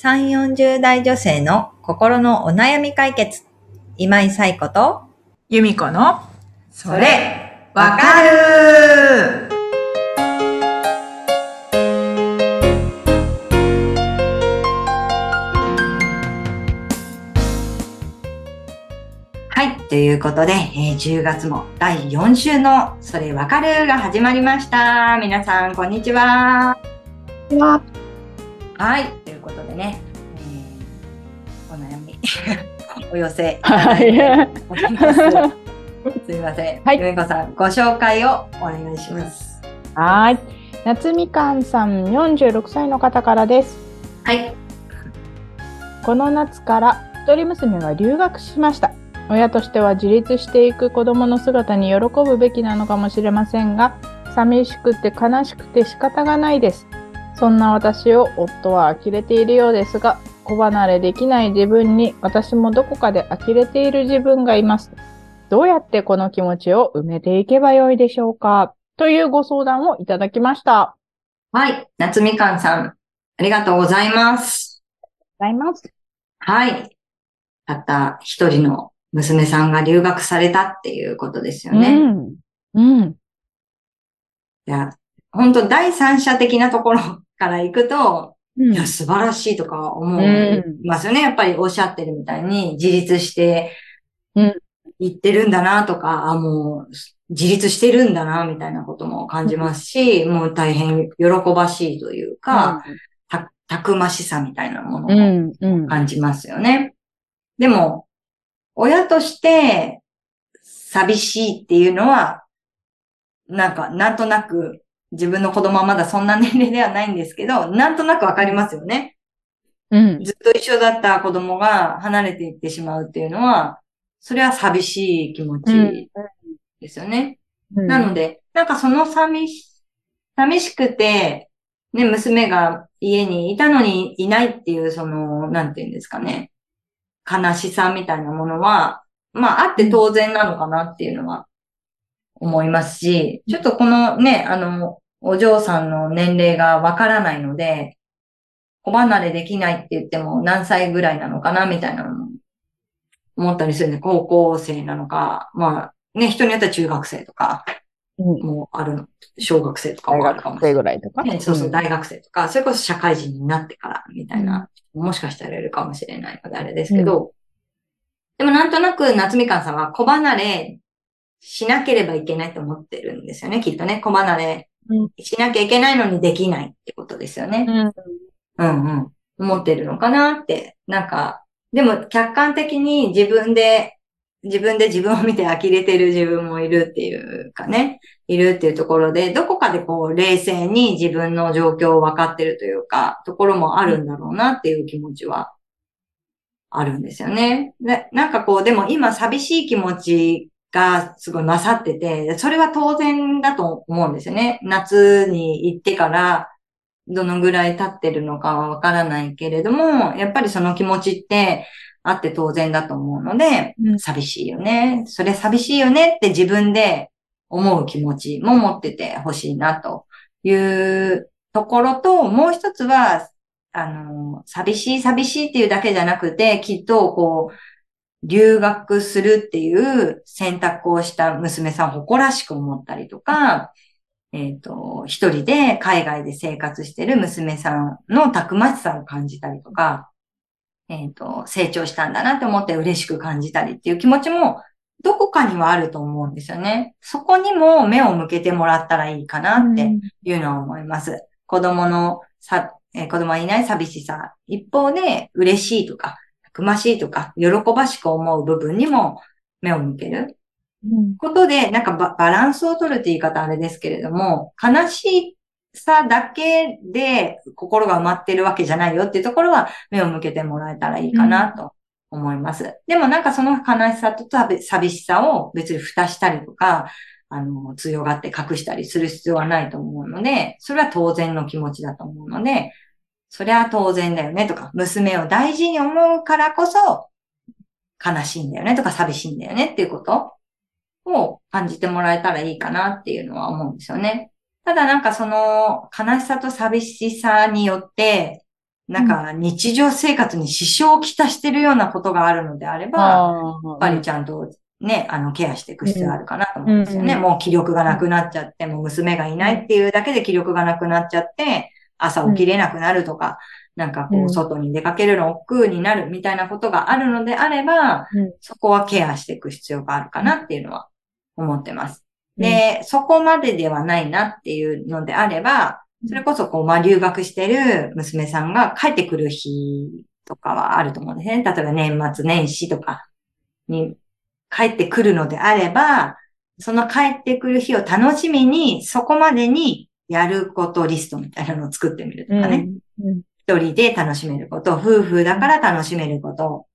3、40代女性の心のお悩み解決。今井彩子と、由美子の、それ、わかるはい。ということで、えー10月も第4週のそれわかるが始まりました。皆さん、こんにちは。は、はい。ことでね、えーお悩み、お寄せはいす。すいません。はいゆめこさん、ご紹介をお願いします。はい。夏みかんさん、46歳の方からです。はい。この夏から一人娘が留学しました。親としては自立していく子供の姿に喜ぶべきなのかもしれませんが、寂しくて悲しくて仕方がないです。そんな私を夫は呆れているようですが、子離れできない自分に私もどこかで呆れている自分がいます。どうやってこの気持ちを埋めていけばよいでしょうか？というご相談をいただきました。はい。夏みかんさん、ありがとうございます。ございます。はい。たった一人の娘さんが留学されたっていうことですよね。うん。うん。いや、本当第三者的なところから行くと、うんいや、素晴らしいとか思ういますよね。やっぱりおっしゃってるみたいに、自立してうん、行ってるんだなとか、あ、もう、自立してるんだな、みたいなことも感じますし、もう大変喜ばしいというか、た、たくましさみたいなものうを。感じますよね。でも、親として寂しいっていうのは、なんか、なんとなく、自分の子供はまだそんな年齢ではないんですけど、なんとなくわかりますよね。うん。ずっと一緒だった子供が離れていってしまうっていうのは、それは寂しい気持ちですよね。なので、なんかその寂し、寂しくて、ね、娘が家にいたのにいないっていう、その、なんていうんですかね、悲しさみたいなものは、まあ、あって当然なのかなっていうのは思いますし、ちょっとこのね、あの、お嬢さんの年齢がわからないので、子離れできないって言っても何歳ぐらいなのかなみたいなのも思ったりするんで、高校生なのか、まあ、ね、人によっては中学生とか、うん。もうあるの、小学生とか大もあるかも学生しれない。ぐらいとか？ね、そうそう、ん大学生とか、それこそ社会人になってから、みたいな、もしかしたらいるかもしれないのであれですけど、でもなんとなく夏みかんさんは子離れしなければいけないと思ってるんですよね、きっとね。子離れうんしなきゃいけないのにできないってことですよね。うん。うんうん。思ってるのかなって。なんか、でも客観的に自分で、自分で自分を見て呆れてる自分もいるっていうかね、いるっていうところで、どこかでこう冷静に自分の状況を分かってるというか、ところもあるんだろうなっていう気持ちはあるんですよね。で、なんかこう、でも今寂しい気持ちがすごい勝ってて、それは当然だと思うんですよね。夏に行ってから、どのぐらい経ってるのかはわからないけれども、やっぱりその気持ちってあって当然だと思うので、うん寂しいよね。それ寂しいよねって自分で思う気持ちも持っててほしいなというところと、もう一つは、あの、寂しい寂しいっていうだけじゃなくて、きっとこう、留学するっていう選択をした娘さん誇らしく思ったりとか、えっ、と、一人で海外で生活してる娘さんのたくましさを感じたりとか、えっ、と、成長したんだなって思って嬉しく感じたりっていう気持ちも、どこかにはあると思うんですよね。そこにも目を向けてもらったらいいかなっていうのは思います。子供のさ、えー子供がいない寂しさ。一方で嬉しいとか、くましいとか、喜ばしく思う部分にも目を向ける。うん。ことで、なんかババランスを取るって言い方あれですけれども、悲しさだけで心が埋まってるわけじゃないよっていうところは目を向けてもらえたらいいかなと思います。でもなんかその悲しさと寂寂しさを別に蓋したりとか、あの、強がって隠したりする必要はないと思うので、それは当然の気持ちだと思うので、それは当然だよねとか、娘を大事に思うからこそ、悲しいんだよねとか寂しいんだよねっていうことを感じてもらえたらいいかなっていうのは思うんですよね。ただなんかその悲しさと寂しさによって、なんか日常生活に支障をきたしてるようなことがあるのであれば、やっぱりちゃんとね、あの、ケアしていく必要あるかなと思うんですよね。うんもう気力がなくなっちゃって、もう娘がいないっていうだけで気力がなくなっちゃって、朝起きれなくなるとか、なんかこうんう、外に出かけるの億劫になるみたいなことがあるのであれば、うんそこはケアしていく必要があるかなっていうのは思ってます。で、そこまでではないなっていうのであれば、それこそこう、まあ、留学してる娘さんが帰ってくる日とかはあると思うんですね。例えば年末年始とかに帰ってくるのであれば、その帰ってくる日を楽しみに、そこまでにやることリストみたいなのを作ってみるとかね。うん一人で楽しめること、夫婦だから楽しめること、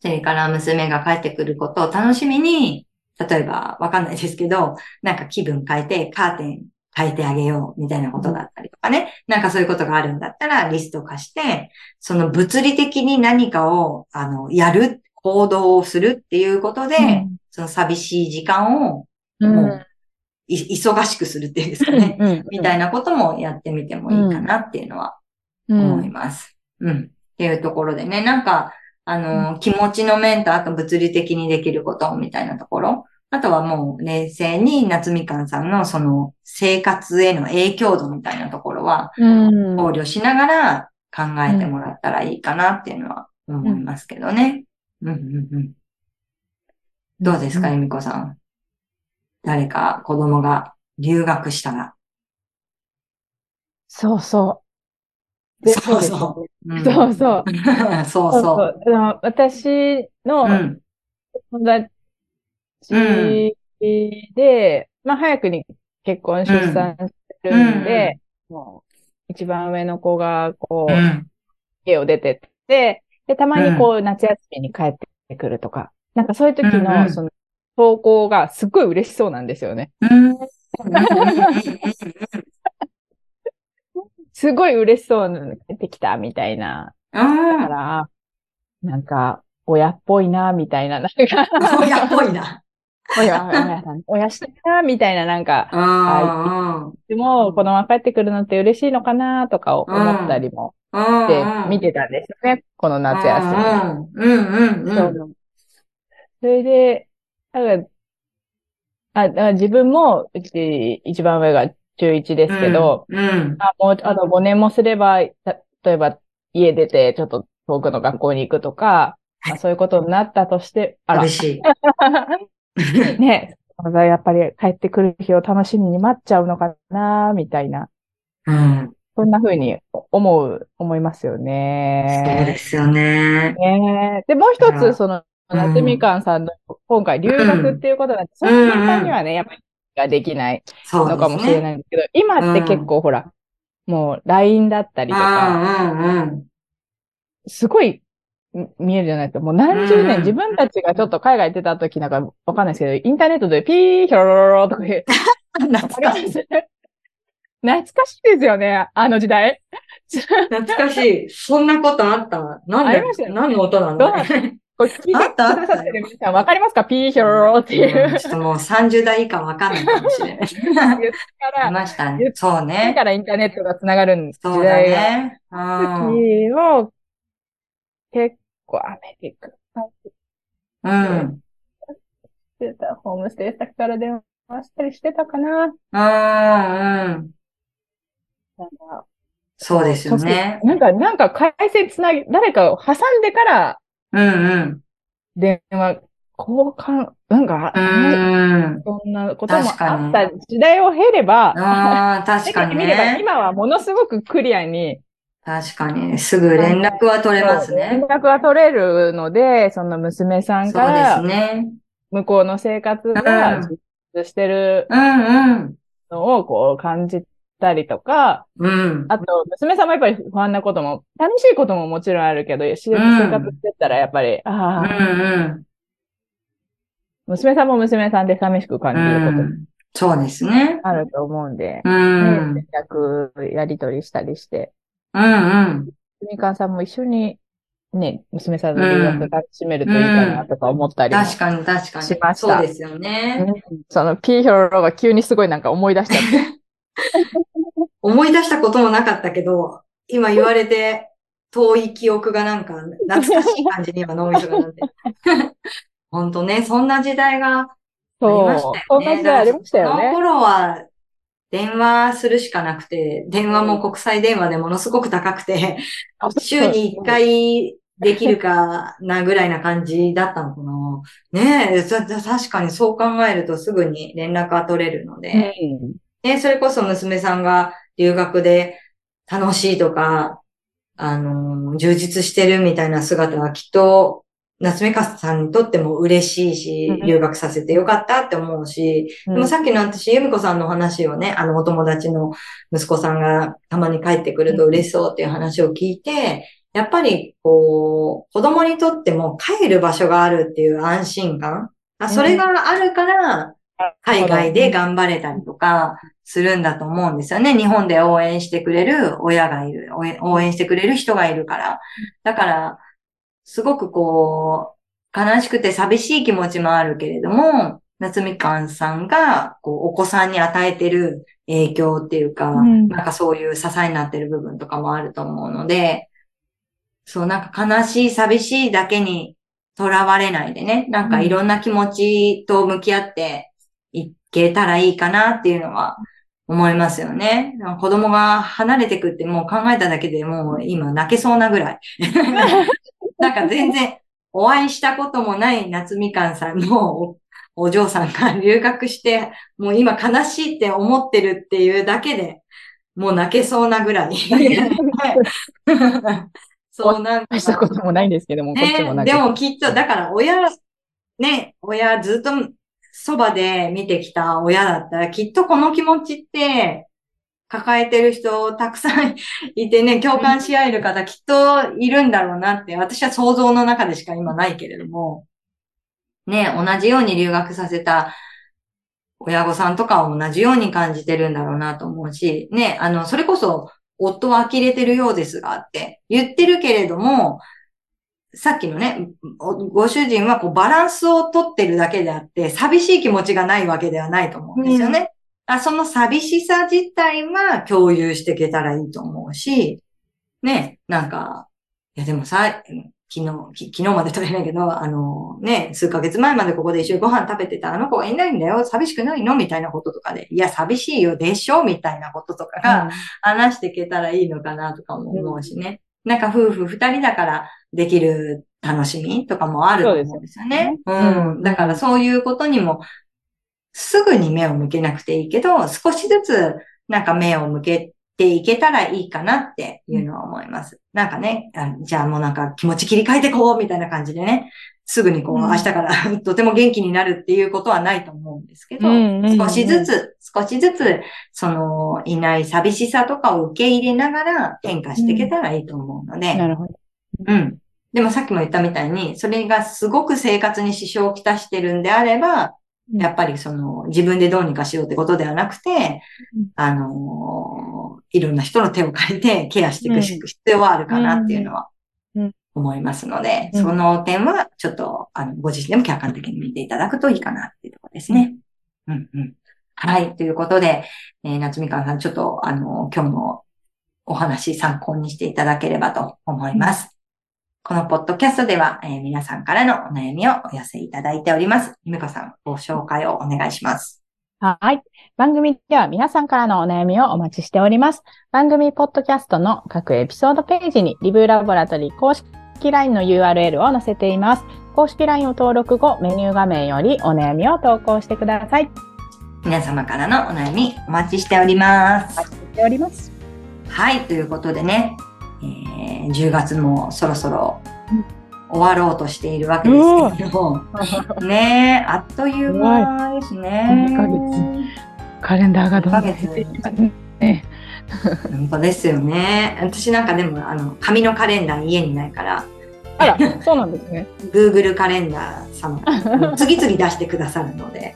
それから娘が帰ってくることを楽しみに、例えばわかんないですけど、なんか気分変えてカーテン変えてあげようみたいなことだったりとかね。なんかそういうことがあるんだったらリスト化して、その物理的に何かを、あの、やる、行動をするっていうことで、その寂しい時間を忙しくするっていうんですかね。うんみたいなこともやってみてもいいかなっていうのはうん思います。うん。っていうところでね、なんか、あの、気持ちの面と、あと物理的にできることみたいなところ。あとはもう冷静に夏みかんさんのその生活への影響度みたいなところはうん考慮しながら考えてもらったらいいかなっていうのは思いますけどね。うんうんうん。どうですか、うんえみこさん？誰か子供が留学したら。そうそう。でそうそうん そうそう。そうそう私の。友達で、まあ早くに結婚出産してるんで、もう一番上の子がこう、うん。家を出てって、で、たまにこう夏休みに帰ってくるとか、なんかそういう時のその投稿がすっごい嬉しそうなんですよね。うん。すごい嬉しそうに帰ってきたみたいな。だから、なんか、親っぽいな、みたいな、なんか、親っぽいな。親、親さん、親してるな、みたいな、なんか、うん。でも、子供が帰ってくるのって嬉しいのかな、とか思ったりもうん。して、見てたんですよね、この夏休み。み。うんうんうん。そうそれで、だからあ、だから自分も、うち一番上が中1ですけど、うん。あ、もう、あと5年もすれば、た例えば家出て、ちょっと遠くの学校に行くとか、まあ、そういうことになったとして、あら、嬉しい。ね、やっぱり帰ってくる日を楽しみに待っちゃうのかな、みたいな、うん。そんな風に思う、思いますよそうでね。すよね。ねで、もう一うんつ、その、うん夏みかんさんの今回留学っていうことなんで、そんな簡単にはね、やっぱりができない。のかもしれないんですけど、今って結構ほら、もう LINE だったりとか。すごいん見えるじゃないですか。もう何十うん年、自分たちがちょっと海外出た時なんかわかんないですけど、インターネットでピーヒョロロロロとか言う。懐わかかしい。懐かしいですよね、あの時代。懐かしい。そんなことあった。なんでありましたよね何の音なんどうだなんこれ聞いてくださってる皆さんわかりますか？ピーヒョロロロっていう。うんちょっともう30代以下わかんないかもしれない。言ったいら、ましたね。そうだね。からインターネットが繋がる時そうだ。ね。うん。時を、結構アメリカうん。してた、ホームステイ先から電話したりしてたかな。うん。うん。そうですよね。なんか、なんか回線つなぎ、誰かを挟んでからうんうん。電話交換、なんか、うん。そんなこともあった時代を経れば、ああ、確かに 見ればね。今はものすごくクリアに、確かに。すぐ連絡は取れますね。連絡が取れるので、その娘さんそうでからすね。向こうの生活がしてるうんうん。のをこう感じたりとか、うん。あと、娘さんもやっぱり不安なことも、楽しいことももちろんあるけど、生活してったらやっぱり、うんああ、うん。娘さんも娘さんで寂しく感じることもうんそうですね。あると思うんで、うねん。連絡やり取りしたりして、うんうん。みかんさんも一緒にね、娘さんの留学楽しめるといいかなとか思ったりも、確かに確かに。しましたそうですよね。うんそのピーヒョロロが急にすごいなんか思い出しちゃって、思い出したこともなかったけど、今言われて、遠い記憶がなんか懐かしい感じに今脳みそがなって。ほんとね、そんな時代がありましたよね。そんな時代ありましたよねその。頃は電話するしかなくて、電話も国際電話でものすごく高くて、週に1回できるかなぐらいな感じだったのかな。ねえ、そ確かにそう考えるとすぐに連絡が取れるので、うんね、それこそ娘さんが留学で楽しいとか、あの、充実してるみたいな姿はきっと、夏目かさんにとっても嬉しいしうん、留学させてよかったって思うし、でもさっきの私、由美子さんの話をね、あの、お友達の息子さんがたまに帰ってくると嬉しそうっていう話を聞いて、やっぱり、こう、子供にとっても帰る場所があるっていう安心感。あ、それがあるから、海外で頑張れたりとかするんだと思うんですよね。日本で応援してくれる親がいる、応援してくれる人がいるから。だから、すごくこう、悲しくて寂しい気持ちもあるけれども、夏みかんさんが、こう、お子さんに与えてる影響っていうか、うんなんかそういう支えになってる部分とかもあると思うので、そう、なんか悲しい、寂しいだけにとらわれないでね、なんかいろんな気持ちと向き合っていけたらいいかなっていうのは思いますよね。子供が離れてくってもう考えただけでもう今泣けそうなぐらい。なんか全然お会いしたこともない夏みかんさんのおお嬢さんが留学して、もう今悲しいって思ってるっていうだけで、もう泣けそうなぐらい。そうなんか。したこともないんですけども、こっちもでもきっと、だから親、ね、親ずっとそばで見てきた親だったら、きっとこの気持ちって、抱えてる人たくさんいてね、共感し合える方きっといるんだろうなって、私は想像の中でしか今ないけれども、ね、同じように留学させた親御さんとかは同じように感じてるんだろうなと思うし、ね、あの、それこそ夫は呆れてるようですがって言ってるけれども、さっきのね、おご主人はこうバランスをとってるだけであって、寂しい気持ちがないわけではないと思うんですよね。あその寂しさ自体は共有していけたらいいと思うし、ね、なんか、いやでもさ、昨日、き昨日まで取れないけど、あのね、数ヶ月前までここで一緒にご飯食べてたあの子がいないんだよ、寂しくないの？みたいなこととかで、いや、寂しいよ、でしょ？みたいなこととかが、話していけたらいいのかなとかも思うしね。なんか夫婦二人だからできる楽しみとかもあると思うんですよね。そうねうん。うんだからそういうことにも、すぐに目を向けなくていいけど、少しずつなんか目を向けていけたらいいかなっていうのは思います。なんかね、あじゃあもうなんか気持ち切り替えてこうみたいな感じでね、すぐにこううん明日から とても元気になるっていうことはないと思うんですけど、うんうんうん少しずつ、少しずつ、その、いない寂しさとかを受け入れながら変化していけたらいいと思うので、なるほど。うん。でもさっきも言ったみたいに、それがすごく生活に支障をきたしてるんであれば、うんやっぱりその自分でどうにかしようってことではなくてうん、あのーいろんな人の手を借りてケアしていく必要はあるかなっていうのはうん思いますので、うんその点はちょっと、あの、ご自身でも客観的に見ていただくといいかなっていうところですね。うんうん。はい。ということで、えー夏みかんさん、ちょっと、あの、今日のお話参考にしていただければと思います。このポッドキャストでは、えー皆さんからのお悩みをお寄せいただいております。ゆめこさん、ご紹介をお願いします。はい。番組では皆さんからのお悩みをお待ちしております。番組ポッドキャストの各エピソードページにリブーラボラトリー公式 LINE の URL を載せています。公式 LINE を登録後、メニュー画面よりお悩みを投稿してください。皆様からのお悩みお待ちしております。お待ちしております。はい。ということでね、えー10月もそろそろうん終わろうとしているわけですけれども、ねえ、あっという間ですね。二ヶカレンダーがどんどん減っていきますね。本当ですよね。私なんかでも、あの、紙のカレンダー家にないから、あら、そうなんですね。Google カレンダー様、次々出してくださるので、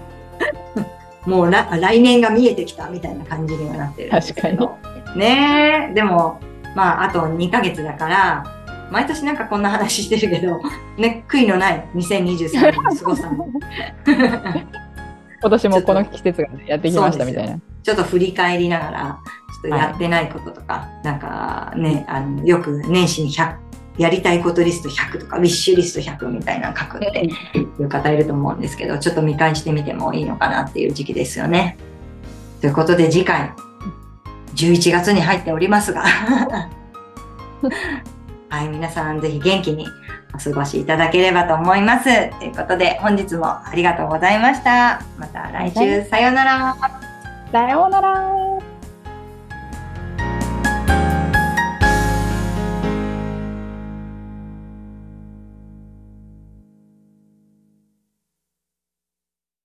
もうら来年が見えてきたみたいな感じにはなってるんですけど。ねえ、でも、まあ、あと2ヶ月だから、毎年なんかこんな話してるけど、ね、悔いのない2023年を過ごさの。今年もこの季節がやってきましたみたいな。ちょっと振り返りながら、ちょっとやってないこととか、なんかね、あの、よく年始に100、やりたいことリスト100とか、ウィッシュリスト100みたいなの書くっていう方いると思うんですけど、ちょっと見返してみてもいいのかなっていう時期ですよね。ということで次回、11月に入っておりますが、はい、皆さんぜひ元気にお過ごしいただければと思います。ということで、本日もありがとうございました。また来週、さようなら。さようなら。